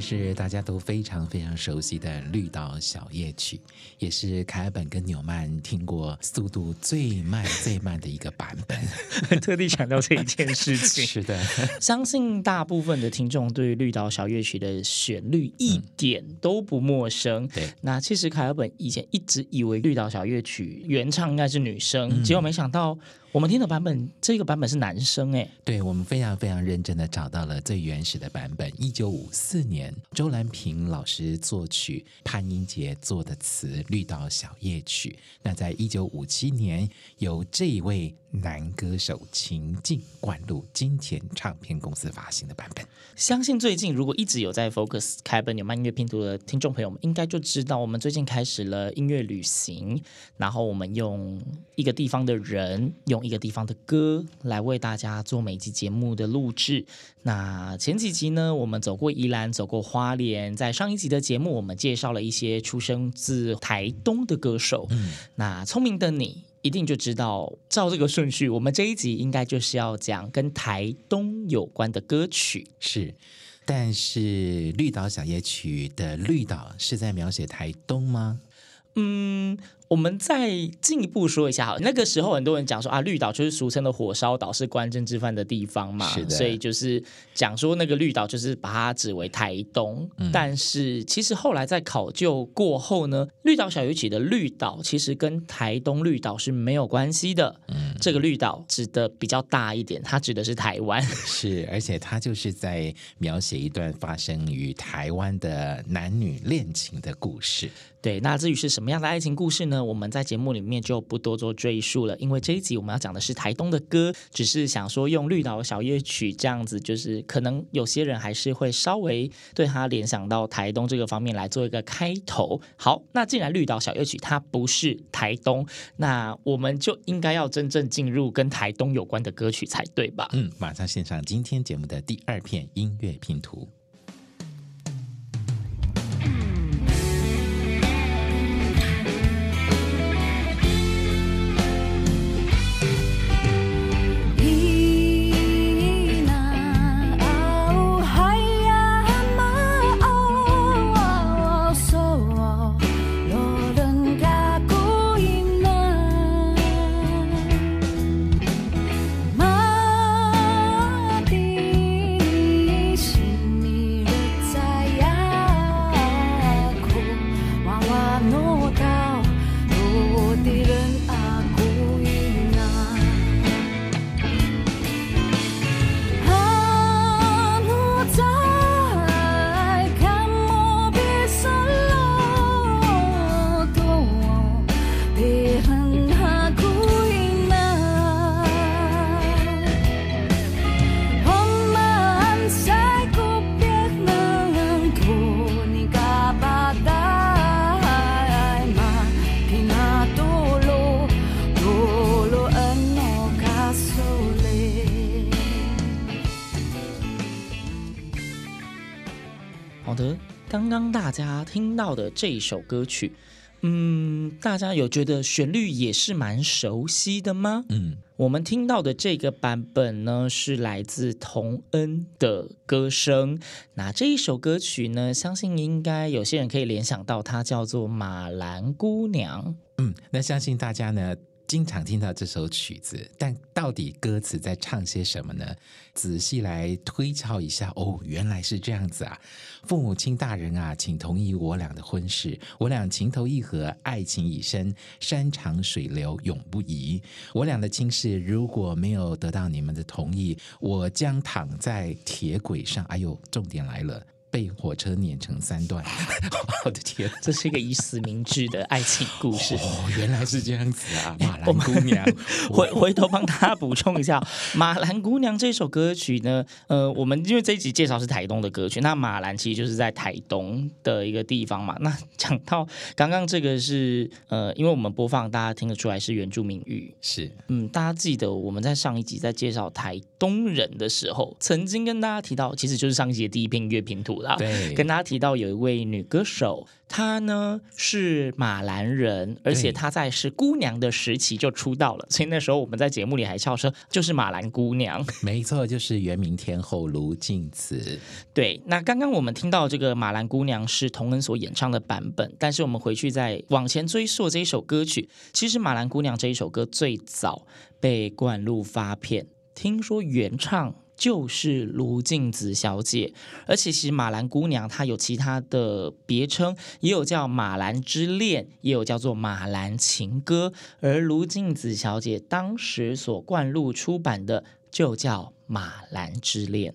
是大家都非常非常熟悉的《绿岛小夜曲》，也是凯尔本跟纽曼听过速度最慢最慢的一个版本，特地强调这一件事情。是的，相信大部分的听众对于《绿岛小夜曲》的旋律一点都不陌生。对、嗯，那其实凯尔本以前一直以为《绿岛小夜曲》原唱应该是女生，嗯、结果没想到。我们听的版本，这个版本是男生诶，对，我们非常非常认真的找到了最原始的版本，一九五四年周兰平老师作曲，潘英杰作的词《绿岛小夜曲》。那在一九五七年，由这一位男歌手秦晋灌录金钱唱片公司发行的版本。相信最近如果一直有在 Focus 凯本纽曼音乐拼图的听众朋友们，应该就知道我们最近开始了音乐旅行，然后我们用一个地方的人用。一个地方的歌来为大家做每一集节目的录制。那前几集呢，我们走过宜兰，走过花莲。在上一集的节目，我们介绍了一些出生自台东的歌手。嗯，那聪明的你一定就知道，照这个顺序，我们这一集应该就是要讲跟台东有关的歌曲。是，但是《绿岛小夜曲》的绿岛是在描写台东吗？嗯。我们再进一步说一下哈，那个时候很多人讲说啊，绿岛就是俗称的火烧岛，是关政治犯的地方嘛，是的，所以就是讲说那个绿岛就是把它指为台东。嗯、但是其实后来在考究过后呢，绿岛小鱼起的绿岛其实跟台东绿岛是没有关系的。嗯，这个绿岛指的比较大一点，它指的是台湾。是，而且它就是在描写一段发生于台湾的男女恋情的故事。对，那至于是什么样的爱情故事呢？我们在节目里面就不多做赘述了，因为这一集我们要讲的是台东的歌，只是想说用《绿岛小夜曲》这样子，就是可能有些人还是会稍微对他联想到台东这个方面来做一个开头。好，那既然《绿岛小夜曲》它不是台东，那我们就应该要真正进入跟台东有关的歌曲才对吧？嗯，马上献上今天节目的第二片音乐拼图。听到的这一首歌曲，嗯，大家有觉得旋律也是蛮熟悉的吗？嗯，我们听到的这个版本呢，是来自童恩的歌声。那这一首歌曲呢，相信应该有些人可以联想到，它叫做《马兰姑娘》。嗯，那相信大家呢，经常听到这首曲子，但到底歌词在唱些什么呢？仔细来推敲一下，哦，原来是这样子啊！父母亲大人啊，请同意我俩的婚事，我俩情投意合，爱情已深，山长水流永不移。我俩的亲事如果没有得到你们的同意，我将躺在铁轨上。哎呦，重点来了。被火车碾成三段，我的天，这是一个以死明志的爱情故事哦，原来是这样子啊！马兰姑娘，回回头帮大家补充一下，《马兰姑娘》这首歌曲呢，呃，我们因为这一集介绍是台东的歌曲，那马兰其实就是在台东的一个地方嘛。那讲到刚刚这个是呃，因为我们播放，大家听得出来是原住民语，是嗯，大家记得我们在上一集在介绍台东人的时候，曾经跟大家提到，其实就是上一集的第一篇音乐拼图。对，跟大家提到有一位女歌手，她呢是马兰人，而且她在是姑娘的时期就出道了，所以那时候我们在节目里还笑说就是马兰姑娘。没错，就是原名天后卢静慈。对，那刚刚我们听到这个马兰姑娘是童恩所演唱的版本，但是我们回去再往前追溯这一首歌曲，其实马兰姑娘这一首歌最早被灌录发片，听说原唱。就是卢静子小姐，而且其实马兰姑娘她有其他的别称，也有叫马兰之恋，也有叫做马兰情歌，而卢静子小姐当时所灌录出版的就叫马兰之恋。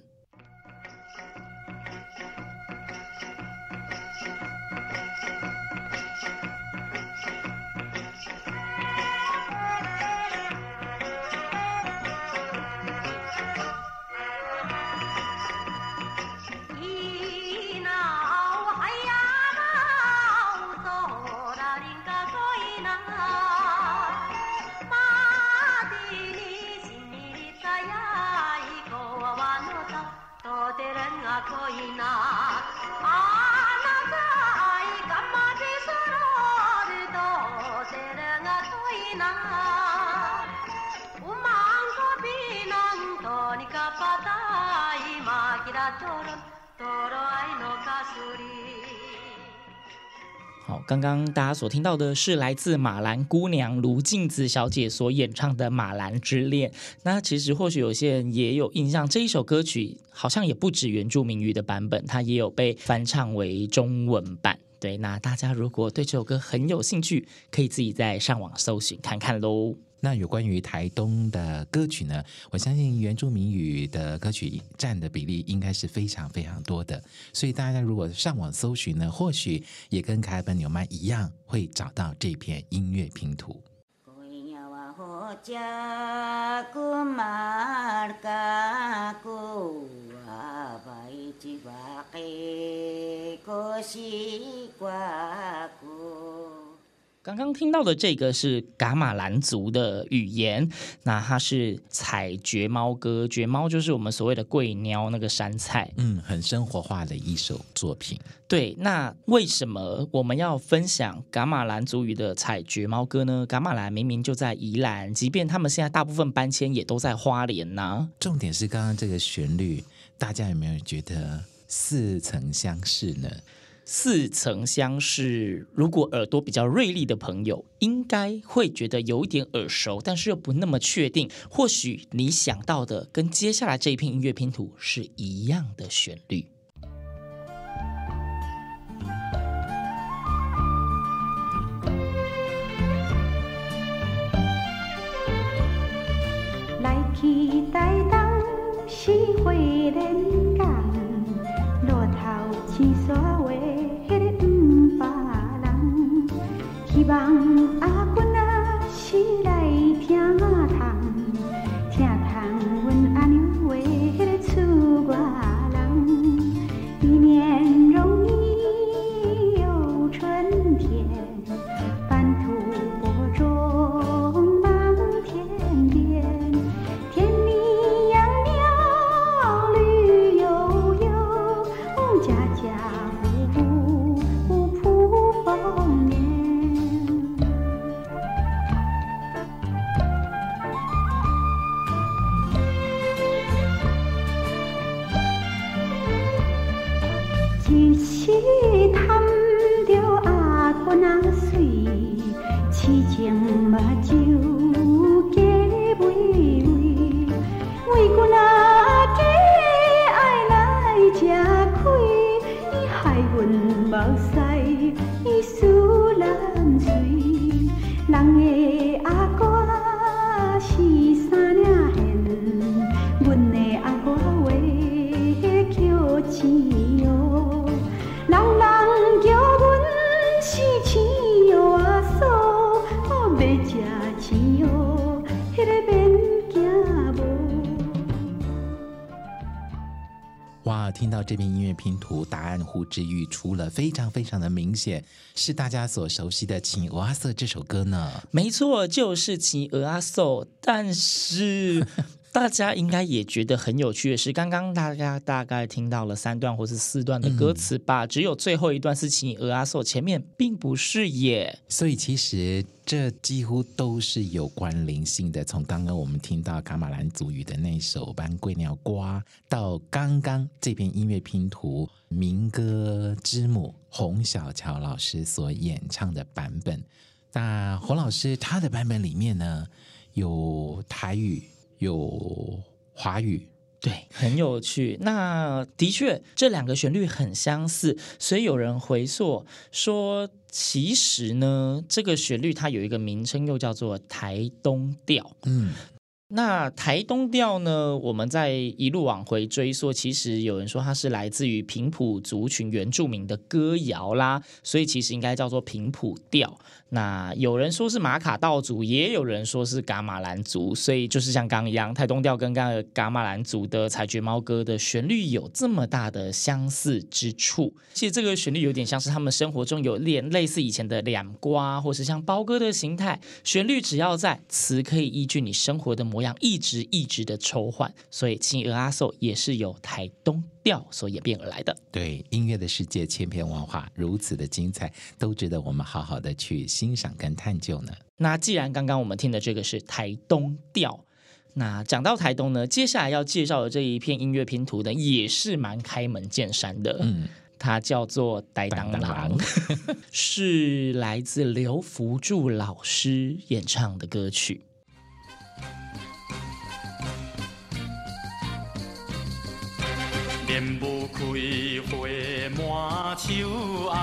刚刚大家所听到的是来自马兰姑娘卢静子小姐所演唱的《马兰之恋》。那其实或许有些人也有印象，这一首歌曲好像也不止原住民语的版本，它也有被翻唱为中文版。对，那大家如果对这首歌很有兴趣，可以自己再上网搜寻看看喽。那有关于台东的歌曲呢？我相信原住民语的歌曲占的比例应该是非常非常多的，所以大家如果上网搜寻呢，或许也跟凯本纽曼一样，会找到这片音乐拼图。刚刚听到的这个是噶玛兰族的语言，那它是采蕨猫歌，蕨猫就是我们所谓的桂鸟那个山菜，嗯，很生活化的一首作品。对，那为什么我们要分享噶玛兰族语的采蕨猫歌呢？噶玛兰明明就在宜兰，即便他们现在大部分搬迁也都在花莲呢。重点是刚刚这个旋律，大家有没有觉得似曾相识呢？似曾相识，如果耳朵比较锐利的朋友，应该会觉得有一点耳熟，但是又不那么确定。或许你想到的跟接下来这一片音乐拼图是一样的旋律。来去台东是回莲望阿君要吃青蚵，迄个免惊无。哇，听到这边音乐拼图，答案呼之欲出了，非常非常的明显，是大家所熟悉的《青蚵仔嫂》这首歌呢。没错，就是《青蚵仔嫂》，但是。大家应该也觉得很有趣的是，刚刚大家大概听到了三段或是四段的歌词吧？只有最后一段是青蚵仔嫂，前面并不是耶。所以其实这几乎都是有关灵性的。从刚刚我们听到卡玛兰族语的那首《班贵鸟瓜》，到刚刚这篇音乐拼图民歌之母洪小乔老师所演唱的版本，那洪老师他的版本里面呢，有台语。有华语，对，很有趣。那的确，这两个旋律很相似，所以有人回溯说，其实呢，这个旋律它有一个名称，又叫做台东调。嗯。那台东调呢？我们在一路往回追溯，其实有人说它是来自于平埔族群原住民的歌谣啦，所以其实应该叫做平埔调。那有人说是马卡道族，也有人说是噶玛兰族，所以就是像刚一样，台东调跟刚刚噶玛兰族的采菊猫歌的旋律有这么大的相似之处。其实这个旋律有点像是他们生活中有点类似以前的两瓜，或是像包歌的形态。旋律只要在，词可以依据你生活的模样一直一直的抽换，所以《青蚵仔嫂》也是有台东调所演变而来的。对，音乐的世界千变万化，如此的精彩，都值得我们好好的去欣赏跟探究呢。那既然刚刚我们听的这个是台东调，那讲到台东呢，接下来要介绍的这一片音乐拼图呢，也是蛮开门见山的。嗯，它叫做《呆当郎》，是来自刘福柱老师演唱的歌曲。雾开花满树红，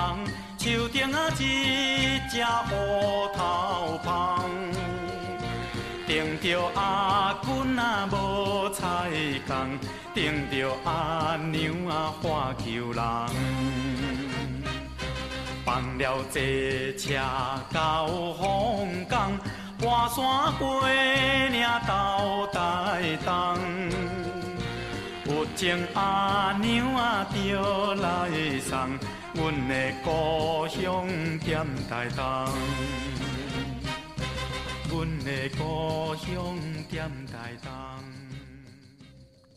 树顶啊一只乌头蜂，顶着阿君啊无采工，顶着阿娘啊花轿人，放了这车到凤港，跋山过岭到台东。有情阿娘啊，就来送阮的故乡点台东，阮的故乡点台东。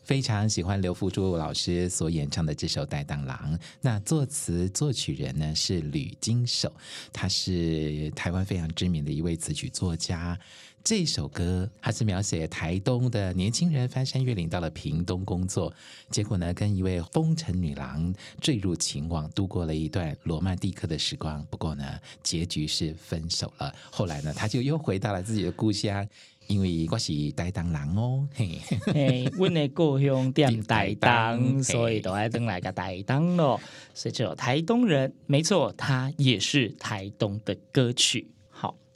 非常喜欢刘福珠老师所演唱的这首《台东郎》，那作词作曲人呢是吕金守，他是台湾非常知名的一位词曲作家。这首歌它是描写台东的年轻人翻山越岭到了屏东工作，结果呢跟一位风尘女郎坠入情网，度过了一段罗曼蒂克的时光。不过呢，结局是分手了。后来呢，他就又回到了自己的故乡，因为我是台东人哦，嘿，嘿，我的故乡在台东，所以都爱登来个台东咯。所以这首台东人，没错，它也是台东的歌曲。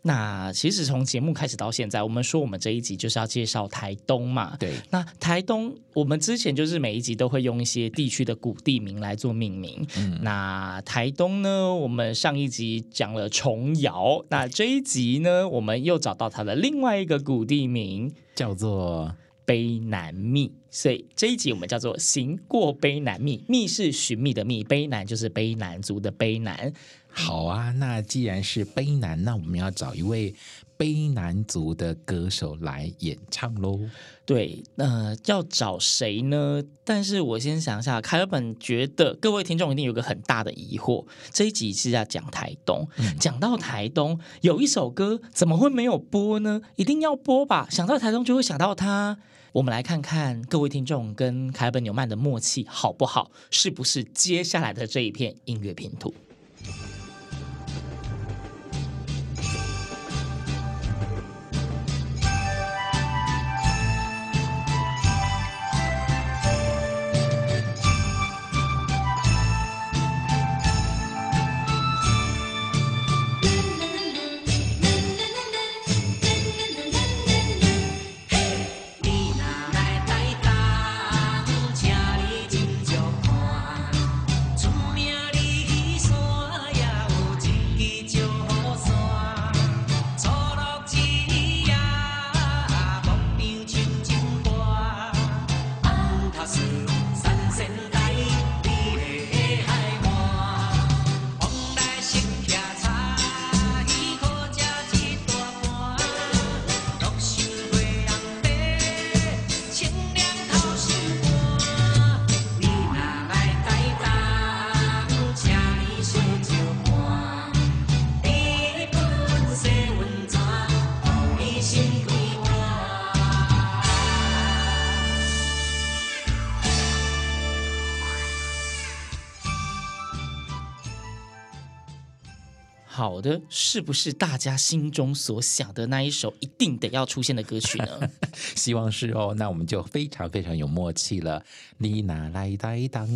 那其实从节目开始到现在，我们说我们这一集就是要介绍台东嘛。对。那台东，我们之前就是每一集都会用一些地区的古地名来做命名。嗯。那台东呢，我们上一集讲了重瑶，那这一集呢，我们又找到它的另外一个古地名，叫做卑南密。所以这一集我们叫做行过卑南密，密是寻觅的密，卑南就是卑南族的卑南。好啊，那既然是卑南，那我们要找一位卑南族的歌手来演唱喽。对，那、呃、要找谁呢？但是我先想一下，凯尔本觉得各位听众一定有个很大的疑惑：这一集是要讲台东，嗯、讲到台东有一首歌，怎么会没有播呢？一定要播吧！想到台东就会想到他。我们来看看各位听众跟凯尔本纽曼的默契好不好？是不是接下来的这一片音乐拼图？好的，是不是大家心中所想的那一首一定得要出现的歌曲呢？希望是哦，那我们就非常非常有默契了。你拿来带当，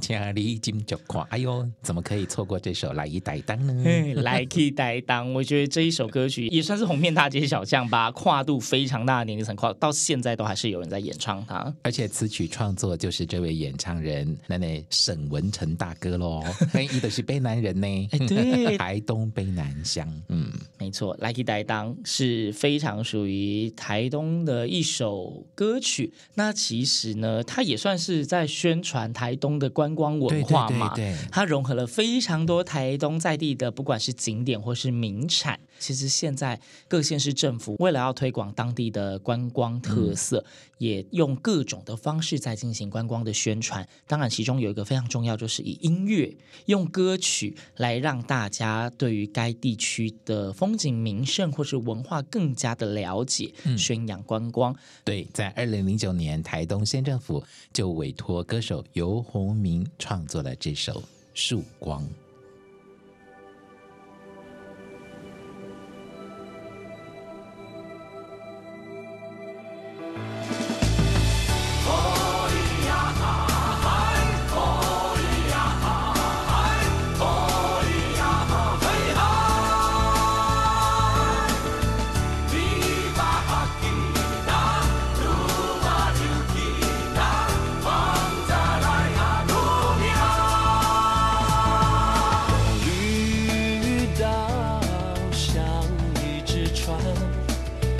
家里金就垮。哎呦，怎么可以错过这首来一带当呢？来一带当，我觉得这一首歌曲也算是红遍大街小巷吧，跨度非常大的年龄层，跨到现在都还是有人在演唱它。而且词曲创作就是这位演唱人，那那沈文成大哥喽，那一的是卑南人呢。哎，对，台东北南乡，嗯，没错，Lucky Day 当是非常属于台东的一首歌曲。那其实呢，它也算是在宣传台东的观光文化嘛，对对对对，它融合了非常多台东在地的，不管是景点或是名产。其实现在各县市政府为了要推广当地的观光特色，嗯，也用各种的方式在进行观光的宣传。当然，其中有一个非常重要，就是以音乐、用歌曲来让大家对于该地区的风景名胜或是文化更加的了解，嗯，宣扬观光。对，在二零零九年，台东县政府就委托歌手游鸿明创作了这首《曙光》。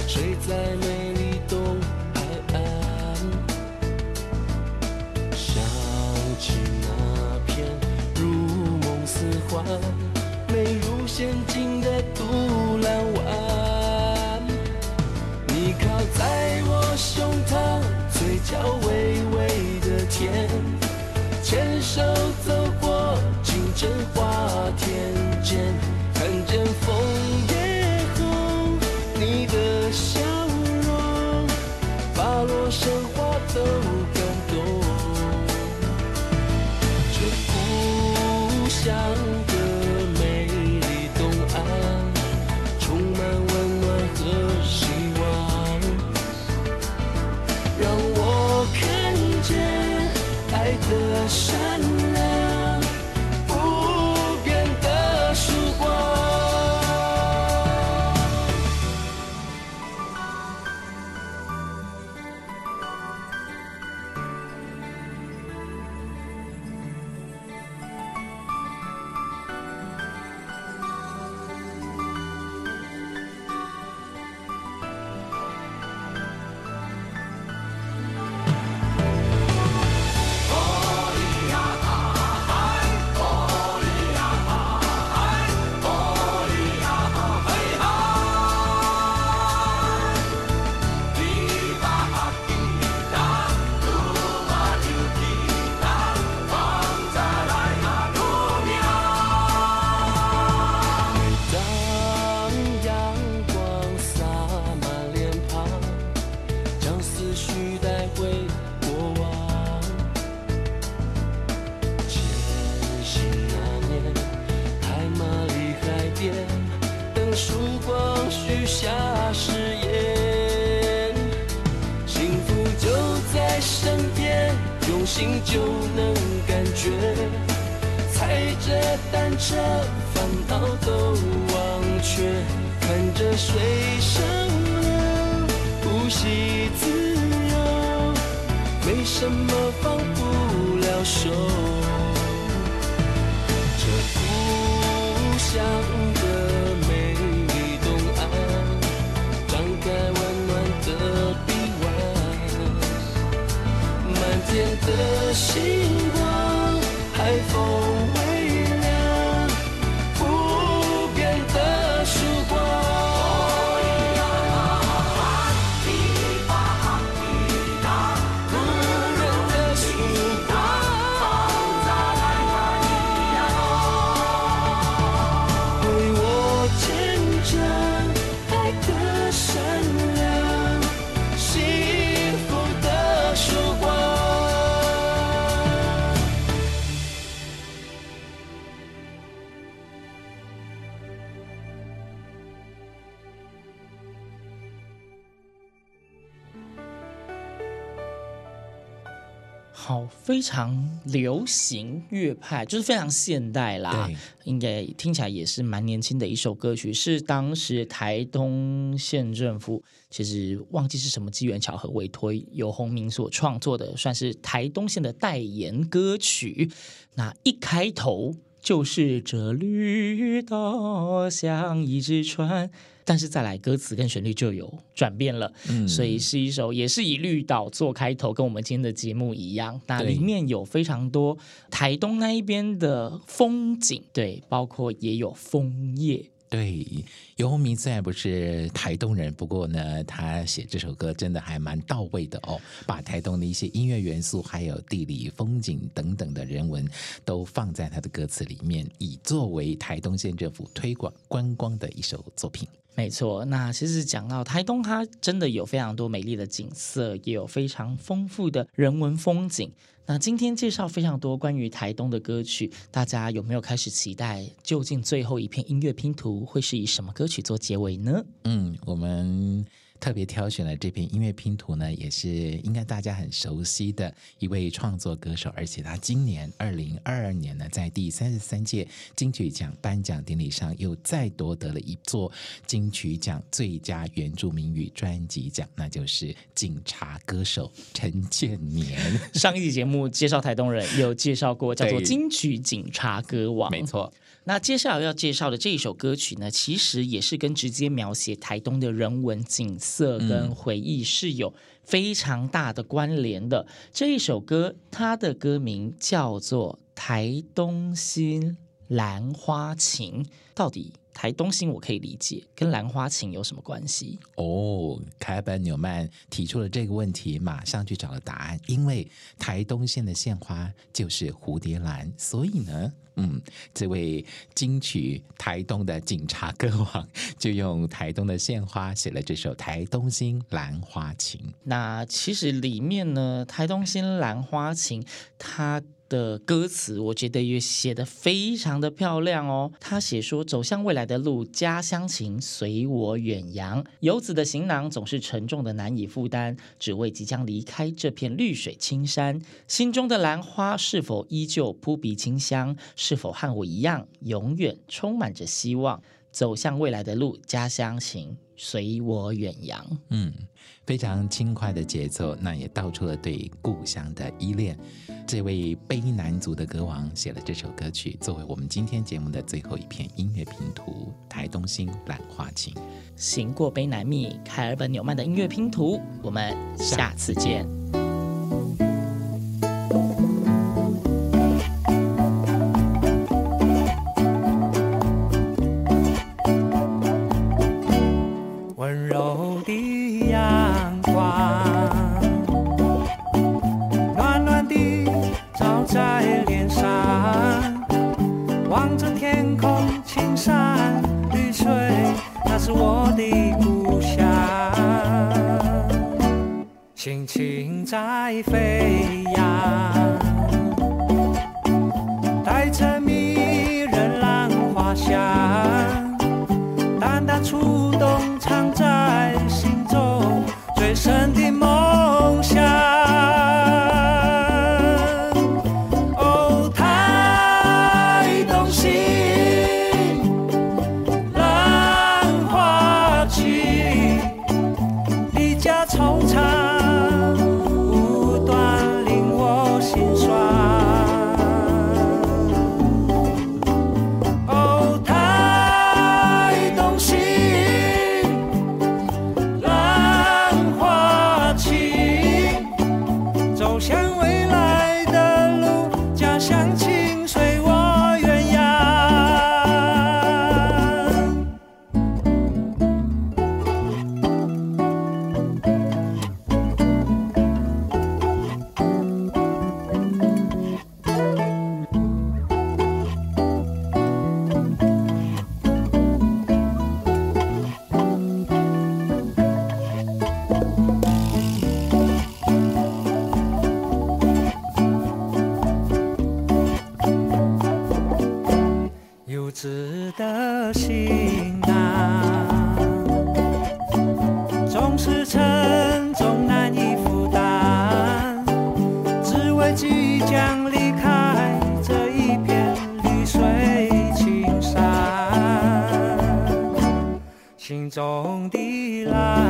谁在？心就能感觉踩着单车烦恼都忘却看着水上流呼吸自由没什么放不了手。这故乡的心。非常流行乐派，就是非常现代啦。对，应该听起来也是蛮年轻的一首歌曲，是当时台东县政府其实忘记是什么机缘巧合委托游鸿明所创作的，算是台东县的代言歌曲。那一开头就是这绿岛像一只船。但是再来，歌词跟旋律就有转变了，嗯，所以是一首也是以绿岛做开头，跟我们今天的节目一样。那里面有非常多台东那一边的风景，对，包括也有枫叶。对，游鸿明虽然不是台东人，不过呢，他写这首歌真的还蛮到位的哦，把台东的一些音乐元素，还有地理风景等等的人文，都放在他的歌词里面，以作为台东县政府推广观光的一首作品。没错，那其实讲到台东，它真的有非常多美丽的景色，也有非常丰富的人文风景。那今天介绍非常多关于台东的歌曲，大家有没有开始期待？究竟最后一片音乐拼图会是以什么歌曲做结尾呢？嗯，我们。特别挑选了这篇音乐拼图呢，也是应该大家很熟悉的一位创作歌手，而且他今年二零二二年呢，在第三十三届金曲奖颁奖典礼上又再夺得了一座金曲奖最佳原住民语专辑奖，那就是《警察歌手》陈建年。上一集节目介绍台东人，有介绍过叫做金曲警察歌王，没错。那接下来要介绍的这一首歌曲呢，其实也是跟直接描写台东的人文景色跟回忆是有非常大的关联的。嗯、这一首歌，它的歌名叫做《台东心兰花情》，到底？台东新我可以理解，跟兰花情有什么关系？哦，凯尔本纽曼提出了这个问题，马上去找了答案。因为台东县的县花就是蝴蝶兰，所以呢，嗯，这位金曲台东的警察歌王就用台东的县花写了这首《台东心兰花情》。那其实里面呢，《台东心兰花情》它。的歌词，我觉得也写得非常的漂亮哦。他写说：“走向未来的路，家乡情随我远扬。游子的行囊总是沉重的，难以负担，只为即将离开这片绿水青山。心中的兰花是否依旧扑鼻清香？否和我一样，永远充满着希望？走向未来的路，家乡情随我远扬。”嗯。非常轻快的节奏，那也道出了对故乡的依恋。这位卑南族的歌王写了这首歌曲，作为我们今天节目的最后一片音乐拼图——台东心兰花情。行过卑南密，凯尔本纽曼的音乐拼图，我们下次见。总中的蓝。